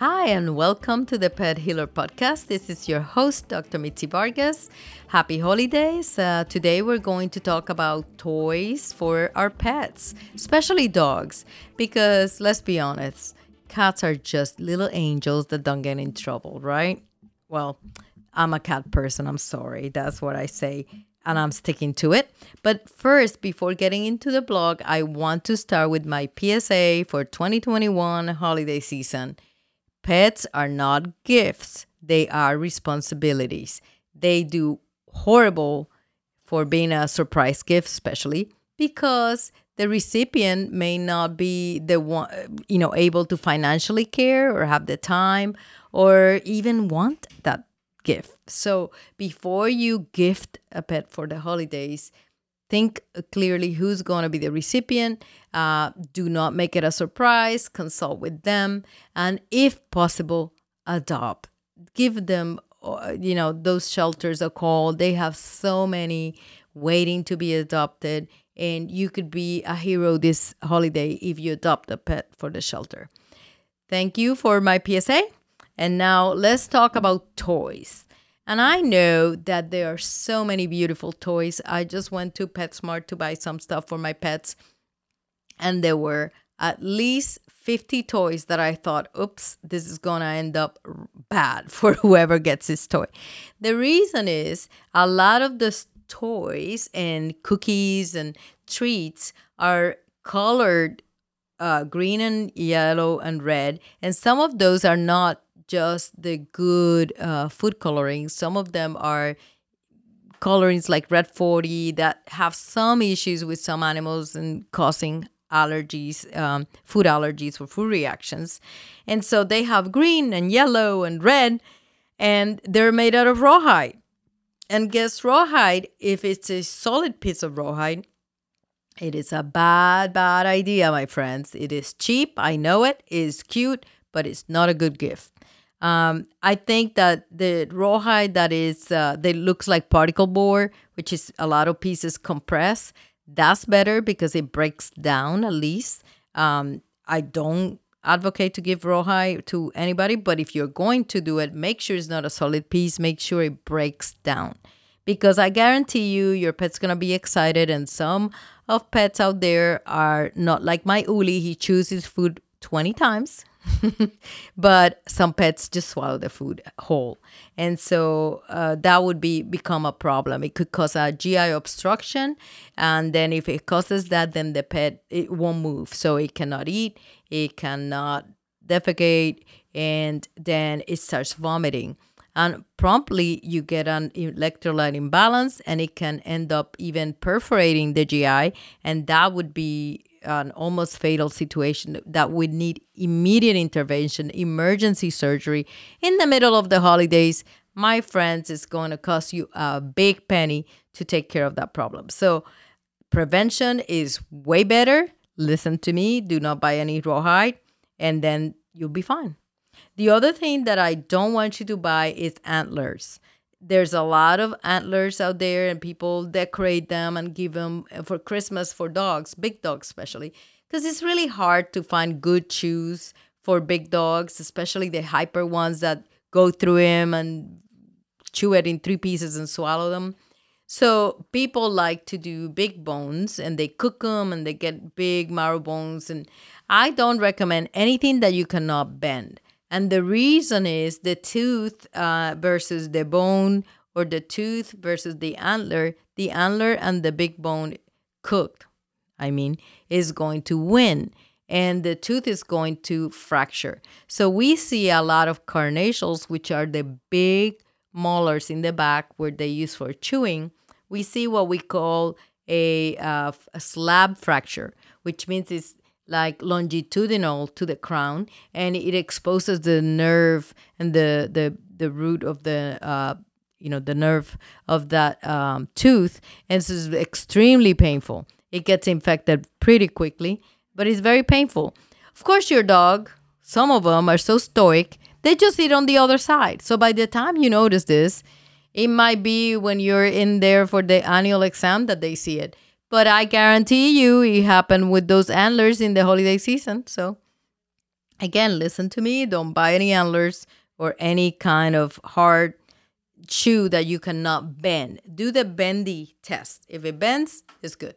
Hi, and welcome to the Pet Healer Podcast. This is your host, Dr. Mitzi Vargas. Happy holidays. Uh, today, we're going to talk about toys for our pets, especially dogs, because let's be honest, cats are just little angels that don't get in trouble, right? Well, I'm a cat person. I'm sorry. That's what I say. And I'm sticking to it. But first, before getting into the blog, I want to start with my PSA for 2021 holiday season. Pets are not gifts, they are responsibilities. They do horrible for being a surprise gift, especially because the recipient may not be the one, you know, able to financially care or have the time or even want that gift. So before you gift a pet for the holidays, think clearly who's going to be the recipient. Uh, do not make it a surprise. Consult with them, and if possible, adopt. Give them, uh, you know, those shelters a call. They have so many waiting to be adopted, and you could be a hero this holiday if you adopt a pet for the shelter. Thank you for my PSA. And now let's talk about toys. And I know that there are so many beautiful toys. I just went to PetSmart to buy some stuff for my pets, and there were at least 50 toys that I thought, oops, this is going to end up bad for whoever gets this toy. The reason is a lot of the toys and cookies and treats are colored uh, green and yellow and red, and some of those are not just the good uh, food coloring. Some of them are colorings like red 40 that have some issues with some animals and causing allergies, um, food allergies or food reactions. And so they have green and yellow and red, and they're made out of rawhide. And guess rawhide, if it's a solid piece of rawhide, it is a bad, bad idea, my friends. It is cheap, I know it, it is cute, but it's not a good gift. Um, I think that the rawhide that is uh, that looks like particle board, which is a lot of pieces compressed, that's better because it breaks down at least. Um, I don't advocate to give rawhide to anybody, but if you're going to do it, make sure it's not a solid piece. Make sure it breaks down because I guarantee you, your pet's gonna be excited. And some of pets out there are not like my Uli. He chews his food 20 times but some pets just swallow the food whole. And so uh, that would be become a problem. It could cause a gi obstruction and then if it causes that then the pet it won't move. So it cannot eat it cannot defecate and then it starts vomiting. And promptly you get an electrolyte imbalance and it can end up even perforating the GI and that would be an almost fatal situation that would need immediate intervention, emergency surgery in the middle of the holidays, my friends, it's going to cost you a big penny to take care of that problem. So, prevention is way better. Listen to me, do not buy any rawhide, and then you'll be fine. The other thing that I don't want you to buy is antlers there's a lot of antlers out there and people decorate them and give them uh, for christmas for dogs big dogs especially because it's really hard to find good chews for big dogs especially the hyper ones that go through him and chew it in three pieces and swallow them. So people like to do big bones and they cook them and they get big marrow bones and i don't recommend anything that you cannot bend and the reason is the tooth uh, versus the bone, or the tooth versus the antler. The antler and the big bone cooked, I mean, is going to win. And the tooth is going to fracture. So we see a lot of carnassials, which are the big molars in the back where they use for chewing. We see what we call a, uh, a slab fracture, which means it's like longitudinal to the crown and it exposes the nerve and the the the root of the uh you know the nerve of that um, tooth and this is extremely painful. It gets infected pretty quickly but it's very painful. Of course your dog some of them are so stoic they just eat on the other side. So by the time you notice this it might be when you're in there for the annual exam that they see it but I guarantee you it happened with those antlers in the holiday season. So Again, listen to me. Don't buy any antlers or any kind of hard shoe that you cannot bend. Do the bendy test. If it bends, it's good.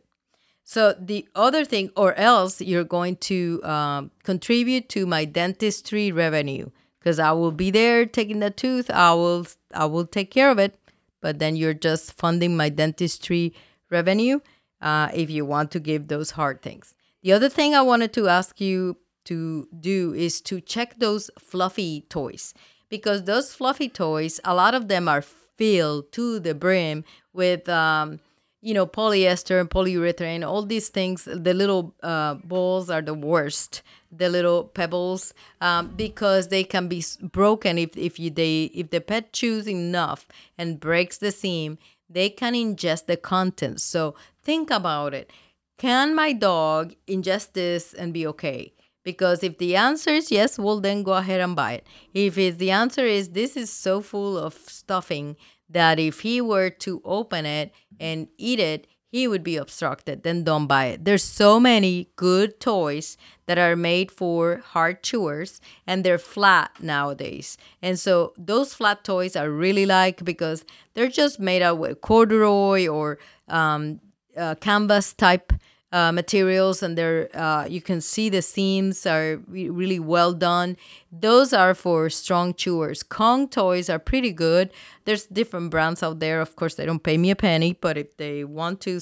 So the other thing, or else you're going to um, contribute to my dentistry revenue because I will be there taking the tooth. I will I will take care of it, but then you're just funding my dentistry revenue uh, if you want to give those hard things. The other thing I wanted to ask you to do is to check those fluffy toys because those fluffy toys, a lot of them are filled to the brim with. Um, you know, polyester and polyurethane, all these things, the little uh, balls are the worst. The little pebbles, um, because they can be broken if, if you they if the pet chews enough and breaks the seam, they can ingest the contents. So think about it. Can my dog ingest this and be okay? Because if the answer is yes, we'll then go ahead and buy it. If the answer is this is so full of stuffing that if he were to open it and eat it, he would be obstructed. Then don't buy it. There's so many good toys that are made for hard chewers and they're flat nowadays. And so those flat toys I really like because they're just made out with corduroy or um, uh, canvas type uh, materials and they're uh, you can see the seams are re- really well done. Those are for strong chewers. Kong toys are pretty good. There's different brands out there. Of course they don't pay me a penny but if they want to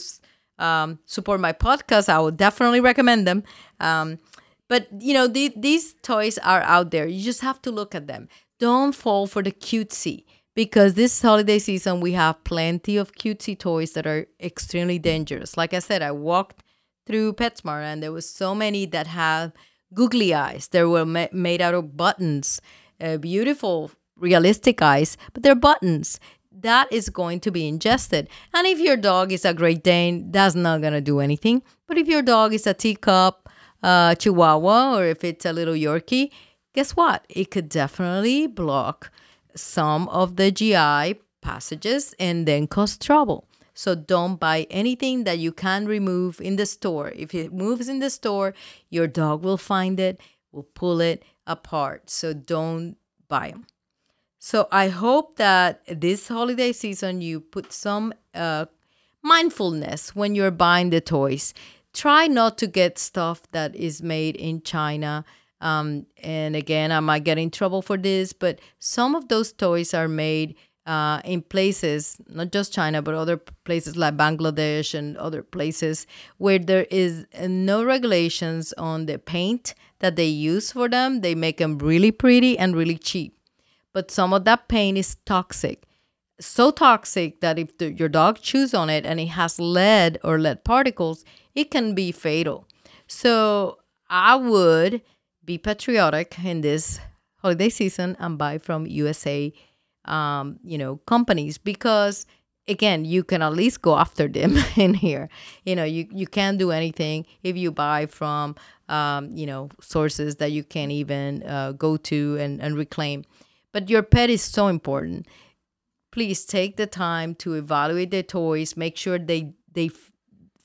um, support my podcast i would definitely recommend them. Um, but you know the, these toys are out there. You just have to look at them. Don't fall for the cutesy because this holiday season we have plenty of cutesy toys that are extremely dangerous like i said i walked through PetSmart, and there was so many that have googly eyes. They were ma- made out of buttons, uh, beautiful, realistic eyes, but they're buttons. That is going to be ingested. And if your dog is a Great Dane, that's not going to do anything. But if your dog is a teacup, uh, Chihuahua, or if it's a little Yorkie, guess what? It could definitely block some of the GI passages and then cause trouble. So don't buy anything that you can remove in the store. If it moves in the store, your dog will find it, will pull it apart. So don't buy them. So I hope that this holiday season you put some uh, mindfulness when you're buying the toys. Try not to get stuff that is made in China. Um, and again, I might get in trouble for this, but some of those toys are made uh, in places, not just China, but other places like Bangladesh and other places where there is uh, no regulations on the paint that they use for them. They make them really pretty and really cheap. But some of that paint is toxic. So toxic that if the, your dog chews on it and it has lead or lead particles, it can be fatal. So I would be patriotic in this holiday season and buy from USA um, you know, companies because again, you can at least go after them in here. You know, you, you can't do anything if you buy from, um, you know, sources that you can't even uh, go to and, and reclaim. But your pet is so important. Please take the time to evaluate the toys. Make sure they they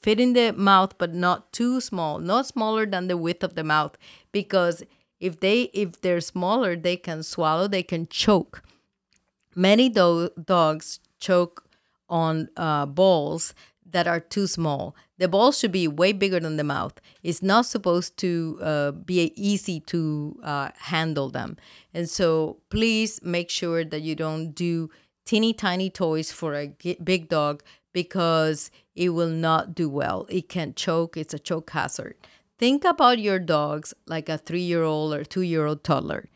fit in the mouth, but not too small, not smaller than the width of the mouth, because if they if they're smaller, they can swallow, they can choke Many do- dogs choke on uh, balls that are too small. The ball should be way bigger than the mouth. It's not supposed to uh, be easy to uh, handle them. And so please make sure that you don't do teeny tiny toys for a big dog because it will not do well. It can choke, it's a choke hazard. Think about your dogs like a three year old or two year old toddler.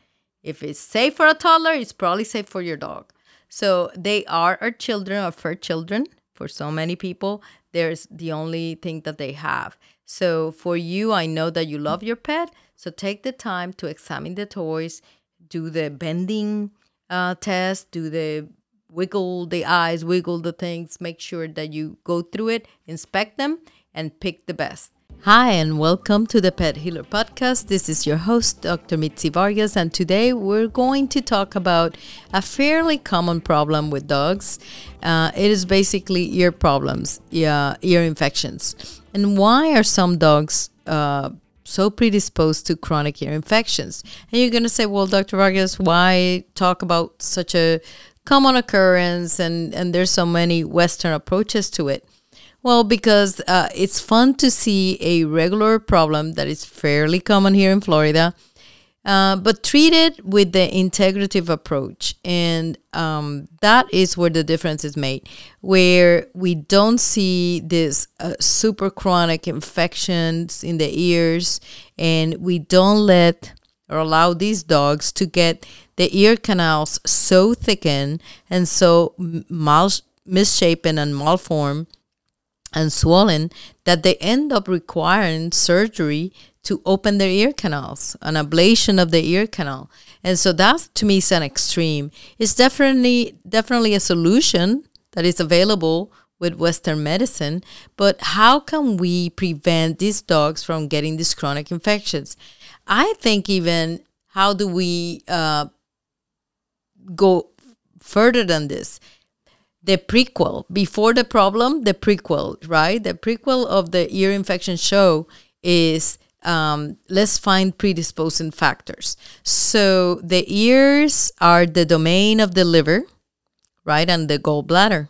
If it's safe for a toddler, it's probably safe for your dog. So they are our children, our fur children. For so many people, there's the only thing that they have. So for you, I know that you love your pet. So take the time to examine the toys, do the bending uh, test, do the wiggle the eyes, wiggle the things, make sure that you go through it, inspect them, and pick the best. Hi, and welcome to the Pet Healer Podcast. This is your host, Dr. Mitzi Vargas, and today we're going to talk about a fairly common problem with dogs. Uh, it is basically ear problems, yeah, ear infections. And why are some dogs uh, so predisposed to chronic ear infections. And you're going to say, well, Dr. Vargas, why talk about such a common occurrence and, and there's so many Western approaches to it? Well, because uh, it's fun to see a regular problem that is fairly common here in Florida, uh, but treated with the integrative approach. And um, that is where the difference is made, where we don't see this uh, super chronic infections in the ears, and we don't let or allow these dogs to get the ear canals so thickened and so mal- misshapen and malformed and swollen that they end up requiring surgery to open their ear canals, an ablation of the ear canal. And so that to me is an extreme. It's definitely definitely a solution that is available with Western medicine, but how can we prevent these dogs from getting these chronic infections? I think even how do we uh, go further than this? the prequel before the problem the prequel right the prequel of the ear infection show is um, let's find predisposing factors so the ears are the domain of the liver right and the gallbladder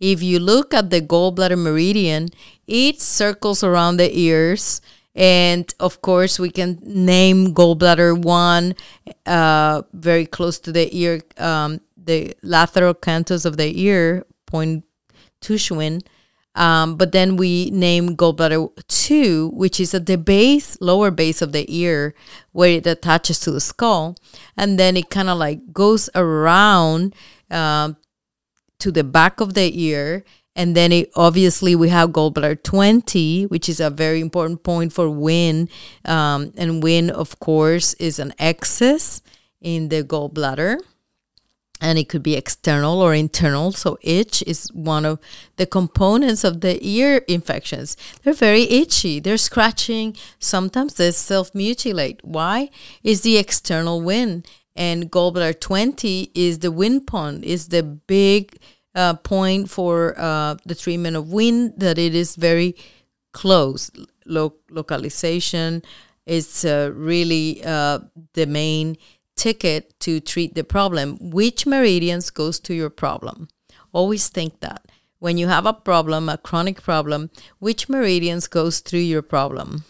if you look at the gallbladder meridian it circles around the ears and of course we can name gallbladder one uh, very close to the ear um, the lateral canthus of the ear, point Tushwin. Um, but then we name gallbladder two, which is at the base, lower base of the ear, where it attaches to the skull, and then it kind of like goes around uh, to the back of the ear, and then it obviously we have gallbladder 20 which is a very important point for wind um, and wind of course is an excess in the gallbladder and it could be external or internal. So, itch is one of the components of the ear infections. They're very itchy, they're scratching, sometimes they self mutilate. Why? Is the external wind. And gallbladder 20 is the wind point, is the big uh, point for uh, the treatment of wind that it is very close. Lo- localization is uh, really uh, the main ticket to treat the problem. Which meridians goes to your problem? Always think that. When you have a problem, a chronic problem, which meridians goes through your problem?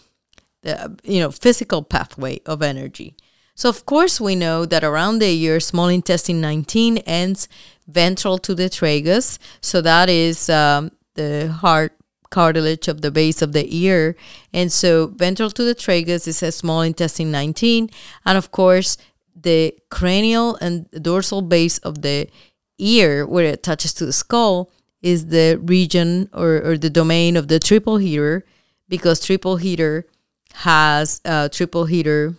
The you know, physical pathway of energy. So of course we know that around the ear, small intestine 19 ends ventral to the tragus. So that is um, the heart cartilage of the base of the ear. And so ventral to the tragus is a small intestine 19. And of course, the cranial and dorsal base of the ear, where it touches to the skull, is the region or, or the domain of the triple heater because triple heater has uh, triple heater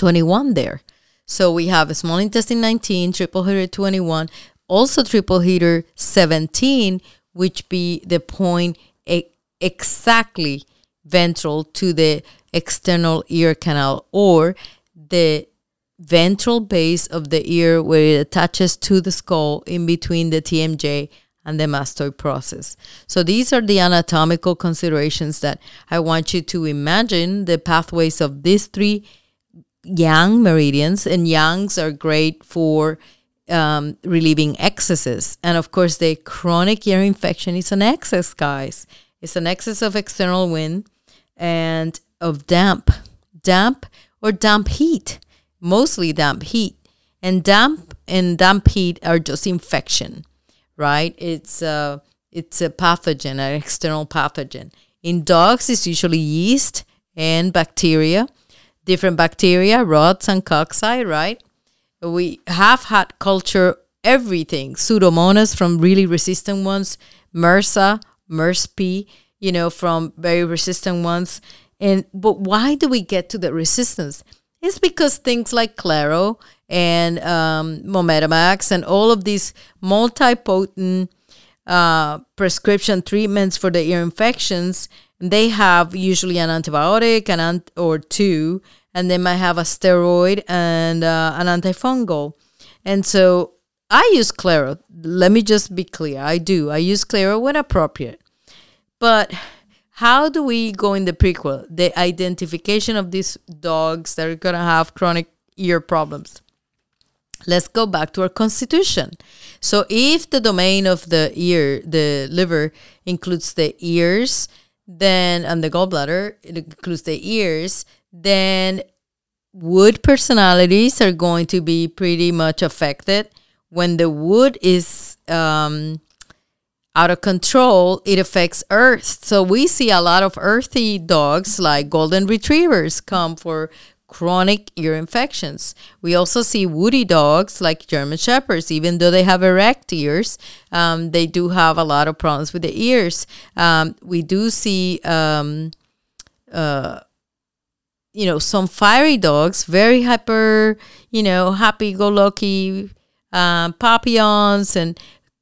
21 there. So we have a small intestine 19, triple heater 21, also triple heater 17, which be the point exactly ventral to the external ear canal or the ventral base of the ear where it attaches to the skull in between the TMJ and the mastoid process. So these are the anatomical considerations that I want you to imagine the pathways of these three yang meridians and yangs are great for um, relieving excesses. And of course, the chronic ear infection is an excess, guys. It's an excess of external wind and of damp, damp or damp heat mostly damp heat. And damp and damp heat are just infection, right? It's a, it's a pathogen, an external pathogen. In dogs, it's usually yeast and bacteria, different bacteria, rods and cocci, right? We have had culture everything, pseudomonas from really resistant ones, MRSA, MRSP, you know, from very resistant ones. And but why do we get to the resistance? It's because things like Claro and um, Mometamax and all of these multi-potent uh, prescription treatments for the ear infections, they have usually an antibiotic an ant- or two, and they might have a steroid and uh, an antifungal. And so I use Claro. Let me just be clear. I do. I use Claro when appropriate. But how do we go in the prequel? The identification of these dogs that are going to have chronic ear problems. Let's go back to our constitution. So, if the domain of the ear, the liver, includes the ears, then, and the gallbladder, it includes the ears, then wood personalities are going to be pretty much affected. When the wood is um, out of control, it affects earth. So we see a lot of earthy dogs like golden retrievers come for chronic ear infections. We also see woody dogs like German Shepherds, even though they have erect ears, um, they do have a lot of problems with the ears. Um, we do see, um, uh, you know, some fiery dogs, very hyper, you know, happy go lucky um, papillons and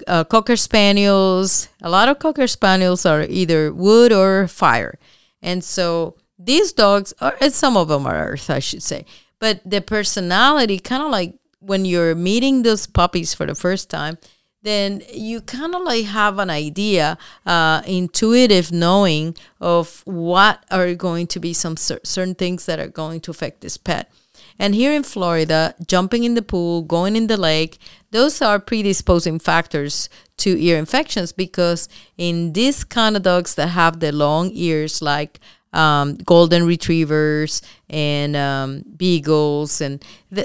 uh, cocker spaniels. A lot of cocker spaniels are either wood or fire. And so these dogs are and some of them are earth i should say but the personality kind of like when you're meeting those puppies for the first time then you kind of like have an idea uh, intuitive knowing of what are going to be some cer- certain things that are going to affect this pet. And here in florida jumping in the pool going in the lake those are predisposing factors to ear infections because in these kind of dogs that have the long ears like um, golden retrievers and um, beagles and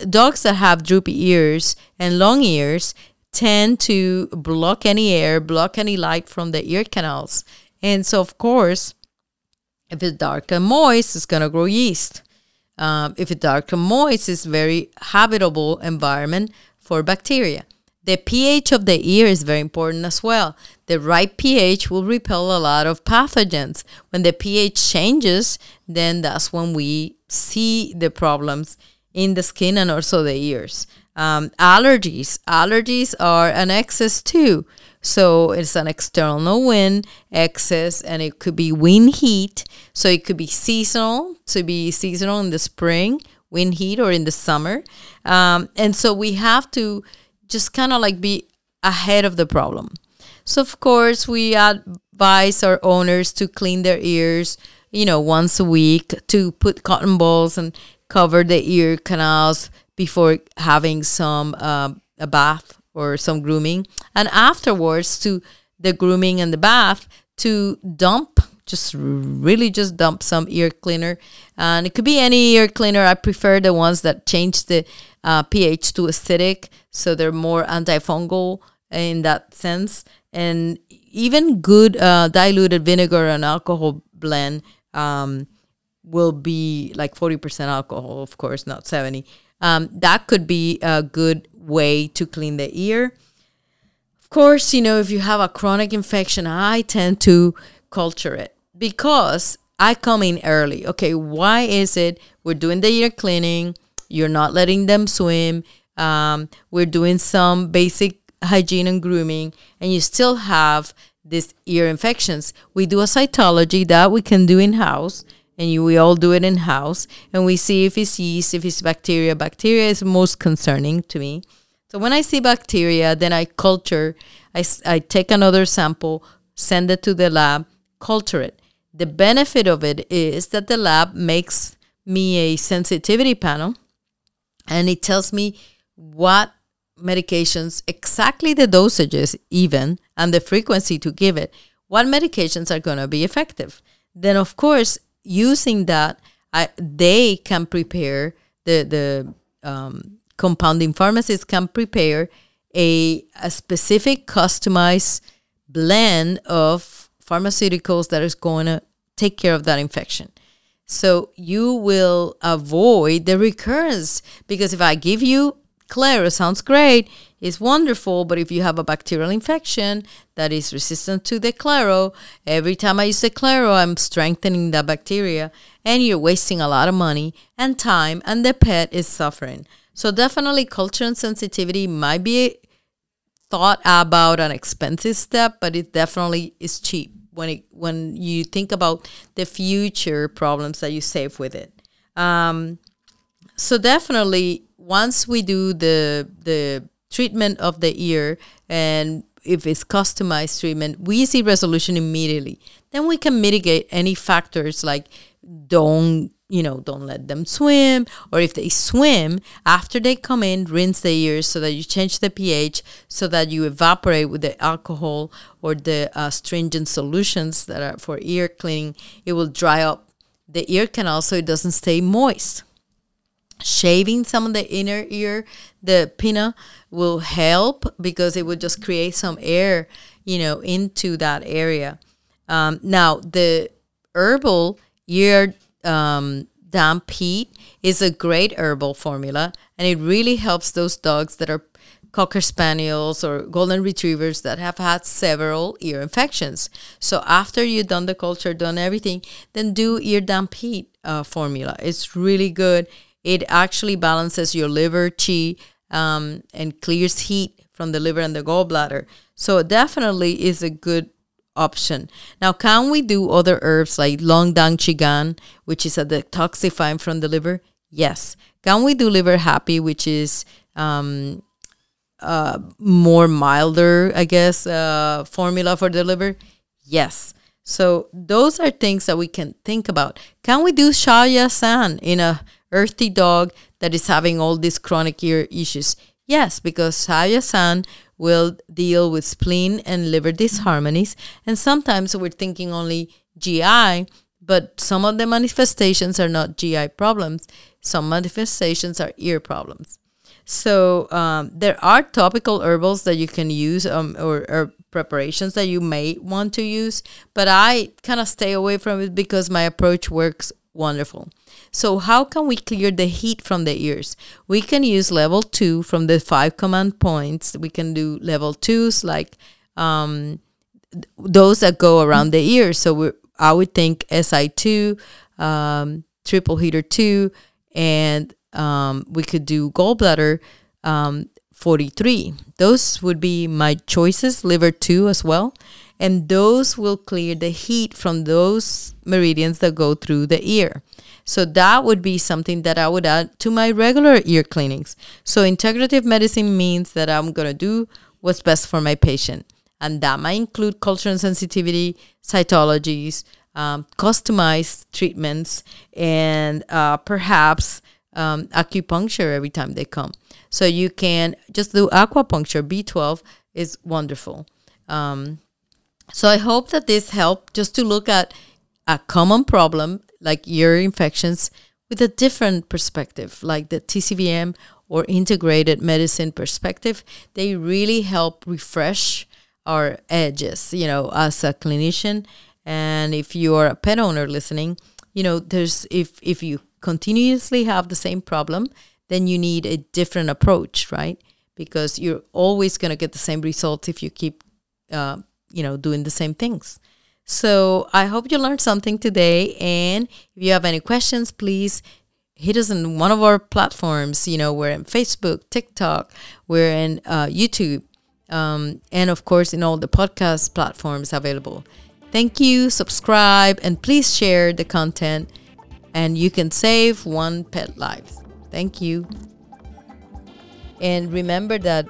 dogs that have droopy ears and long ears tend to block any air, block any light from the ear canals. And so, of course, if it's dark and moist, it's going to grow yeast. Um, if it's dark and moist, it's very habitable environment for bacteria. The pH of the ear is very important as well. The right pH will repel a lot of pathogens. When the pH changes, then that's when we see the problems in the skin and also the ears. Um, allergies. Allergies are an excess too. So it's an external wind excess, and it could be wind heat. So it could be seasonal. To be seasonal in the spring, wind heat, or in the summer. Um, and so we have to just kind of like be ahead of the problem. So, of course, we advise our owners to clean their ears, you know, once a week, to put cotton balls and cover the ear canals before having some uh, a bath or some grooming, and afterwards to the grooming and the bath to dump just really just dump some ear cleaner. And it could be any ear cleaner. I prefer the ones that change the uh, pH to acidic, so they're more antifungal in that sense. And even good uh, diluted vinegar and alcohol blend um, will be like 40% alcohol, of course, not 70. Um, that could be a good way to clean the ear. Of course, you know, if you have a chronic infection, I tend to culture it because I come in early. Okay, why is it we're doing the ear cleaning? You're not letting them swim. Um, we're doing some basic hygiene and grooming, and you still have these ear infections. We do a cytology that we can do in house, and you, we all do it in house, and we see if it's yeast, if it's bacteria. Bacteria is most concerning to me. So when I see bacteria, then I culture, I, I take another sample, send it to the lab, culture it. The benefit of it is that the lab makes me a sensitivity panel and it tells me what medications, exactly the dosages, even, and the frequency to give it, what medications are going to be effective. Then, of course, using that, I, they can prepare the the um, compounding pharmacists can prepare a, a specific customized blend of pharmaceuticals that is going to take care of that infection. So you will avoid the recurrence because if I give you Claro, sounds great, it's wonderful, but if you have a bacterial infection that is resistant to the Claro, every time I use the Claro, I'm strengthening the bacteria and you're wasting a lot of money and time and the pet is suffering. So definitely culture and sensitivity might be thought about an expensive step, but it definitely is cheap when it when you think about the future problems that you save with it. Um, so definitely, once we do the the treatment of the ear and if it's customized treatment, we see resolution immediately. then we can mitigate any factors like don't you know don't let them swim or if they swim after they come in rinse the ears so that you change the ph so that you evaporate with the alcohol or the uh, stringent solutions that are for ear cleaning. It will dry up. The ear canal so it doesn't stay moist. Shaving some of the inner ear the pinna will help because it will just create some air you know into that area. Um, now the herbal ear um, damp heat is a great herbal formula and it really helps those dogs that are cocker spaniels or golden retrievers that have had several ear infections. So after you've done the culture done everything then do ear damp heat uh, formula. It's really good. It actually balances your liver chi um, and clears heat from the liver and the gallbladder. So definitely is a good option. Now, can we do other herbs like Long Dan Xie Gan, which is a detoxifying from the liver? Yes. Can we do liver happy, which is um, uh, more milder, I guess, uh, formula for the liver? Yes. So those are things that we can think about. Can we do Xiao Yao San in a earthy dog that is having all these chronic ear issues? Yes, because Xiao Yao San will deal with spleen and liver disharmonies. And sometimes we're thinking only GI, but some of the manifestations are not GI problems. Some manifestations are ear problems. So um, there are topical herbals that you can use um, or, or preparations that you may want to use, but I kind of stay away from it because my approach works wonderful. So, how can we clear the heat from the ears? We can use level two from the five command points. We can do level twos like um, those that go around the ears. So, I would think SI2, um, triple heater 2, and um, we could do gallbladder um, 43. Those would be my choices, liver 2 as well and those will clear the heat from those meridians that go through the ear. So that would be something that I would add to my regular ear cleanings. So integrative medicine means that I'm going to do what's best for my patient. And that might include culture and sensitivity, cytologies, um, customized treatments, and uh, perhaps um, acupuncture every time they come. So you can just do aquapuncture. B12 is wonderful. Um, so I hope that this helped just to look at a common problem like ear infections with a different perspective, like the TCVM or integrated medicine perspective. They really help refresh our edges, you know, as a clinician. And if you are a pet owner listening, you know, there's if if you continuously have the same problem, then you need a different approach, right? Because you're always going to get the same results if you keep uh, you know, doing the same things. So I hope you learned something today. And if you have any questions, please hit us in one of our platforms. You know, we're in Facebook, TikTok, we're in uh, YouTube, um, and of course, in all the podcast platforms available. Thank you, subscribe, and please share the content. And you can save one pet life. Thank you. And remember that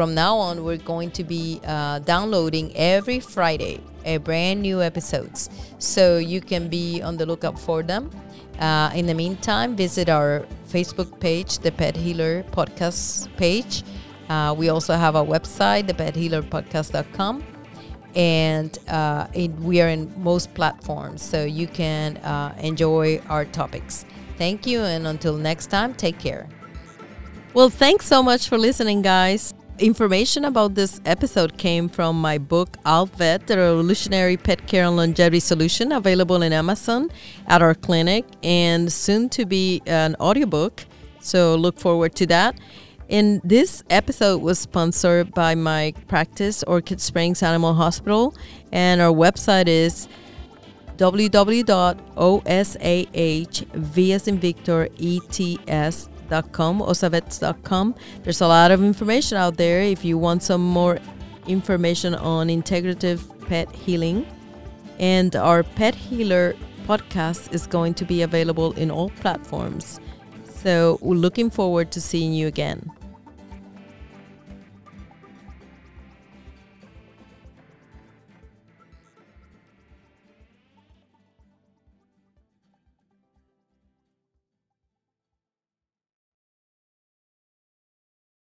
from now on, we're going to be uh, downloading every Friday a brand new episodes, so you can be on the lookout for them. Uh, in the meantime, visit our Facebook page, the Pet Healer Podcast page. Uh, we also have a website, thephealerpodcast.com, and uh, it, we are in most platforms, so you can uh, enjoy our topics. Thank you, and until next time, take care. Well, thanks so much for listening, guys. Information about this episode came from my book, Alvet, the Revolutionary Pet Care and Longevity Solution, available in Amazon at our clinic and soon to be an audiobook. So look forward to that. And this episode was sponsored by my practice, Orchid Springs Animal Hospital, and our website is www.osahv osavets.com, osavets.com. There's a lot of information out there if you want some more information on integrative pet healing. And our Pet Healer podcast is going to be available in all platforms. So we're looking forward to seeing you again.